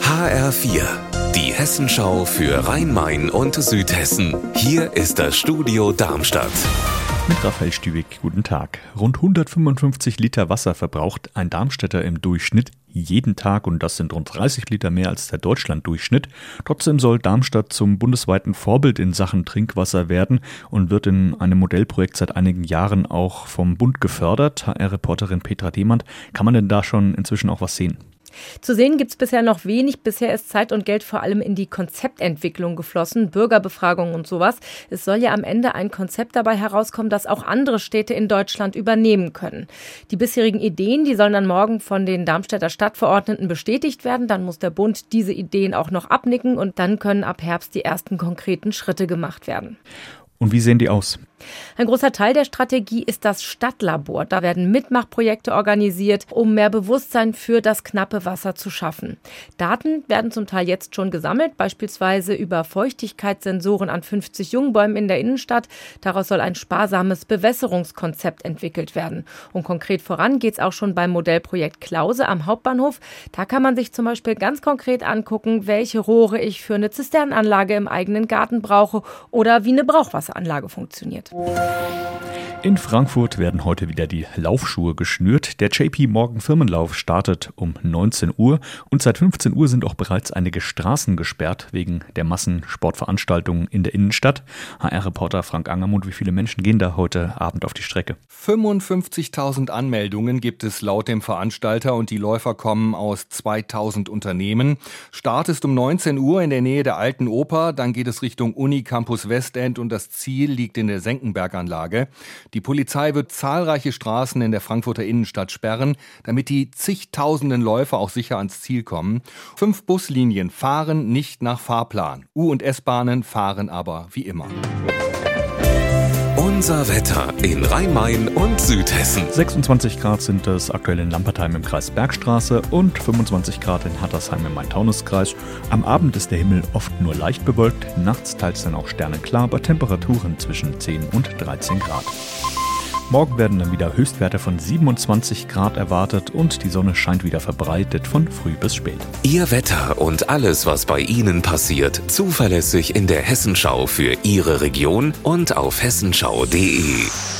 HR4, die Hessenschau für Rhein-Main und Südhessen. Hier ist das Studio Darmstadt. Mit Raphael Stübig, guten Tag. Rund 155 Liter Wasser verbraucht ein Darmstädter im Durchschnitt jeden Tag und das sind rund 30 Liter mehr als der Deutschlanddurchschnitt. Trotzdem soll Darmstadt zum bundesweiten Vorbild in Sachen Trinkwasser werden und wird in einem Modellprojekt seit einigen Jahren auch vom Bund gefördert. HR-Reporterin Petra Demand, kann man denn da schon inzwischen auch was sehen? Zu sehen gibt es bisher noch wenig. Bisher ist Zeit und Geld vor allem in die Konzeptentwicklung geflossen, Bürgerbefragungen und sowas. Es soll ja am Ende ein Konzept dabei herauskommen, das auch andere Städte in Deutschland übernehmen können. Die bisherigen Ideen, die sollen dann morgen von den Darmstädter Stadtverordneten bestätigt werden. Dann muss der Bund diese Ideen auch noch abnicken und dann können ab Herbst die ersten konkreten Schritte gemacht werden. Und wie sehen die aus? Ein großer Teil der Strategie ist das Stadtlabor. Da werden Mitmachprojekte organisiert, um mehr Bewusstsein für das knappe Wasser zu schaffen. Daten werden zum Teil jetzt schon gesammelt, beispielsweise über Feuchtigkeitssensoren an 50 Jungbäumen in der Innenstadt. Daraus soll ein sparsames Bewässerungskonzept entwickelt werden. Und konkret voran geht es auch schon beim Modellprojekt Klause am Hauptbahnhof. Da kann man sich zum Beispiel ganz konkret angucken, welche Rohre ich für eine Zisternenanlage im eigenen Garten brauche oder wie eine Brauchwasseranlage funktioniert. In Frankfurt werden heute wieder die Laufschuhe geschnürt. Der JP Morgan Firmenlauf startet um 19 Uhr und seit 15 Uhr sind auch bereits einige Straßen gesperrt wegen der Massensportveranstaltungen in der Innenstadt. HR-Reporter Frank Angermund, wie viele Menschen gehen da heute Abend auf die Strecke? 55.000 Anmeldungen gibt es laut dem Veranstalter und die Läufer kommen aus 2000 Unternehmen. Start ist um 19 Uhr in der Nähe der Alten Oper, dann geht es Richtung Unicampus Westend und das Ziel liegt in der Senckenberganlage. Die Polizei wird zahlreiche Straßen in der Frankfurter Innenstadt sperren, damit die zigtausenden Läufer auch sicher ans Ziel kommen. Fünf Buslinien fahren nicht nach Fahrplan. U- und S-Bahnen fahren aber wie immer. Unser Wetter in Rhein-Main und Südhessen. 26 Grad sind es aktuell in Lampertheim im Kreis Bergstraße und 25 Grad in Hattersheim im Main-Taunus-Kreis. Am Abend ist der Himmel oft nur leicht bewölkt, nachts teils dann auch sternenklar bei Temperaturen zwischen 10 und 13 Grad. Morgen werden dann wieder Höchstwerte von 27 Grad erwartet und die Sonne scheint wieder verbreitet von früh bis spät. Ihr Wetter und alles, was bei Ihnen passiert, zuverlässig in der Hessenschau für Ihre Region und auf hessenschau.de.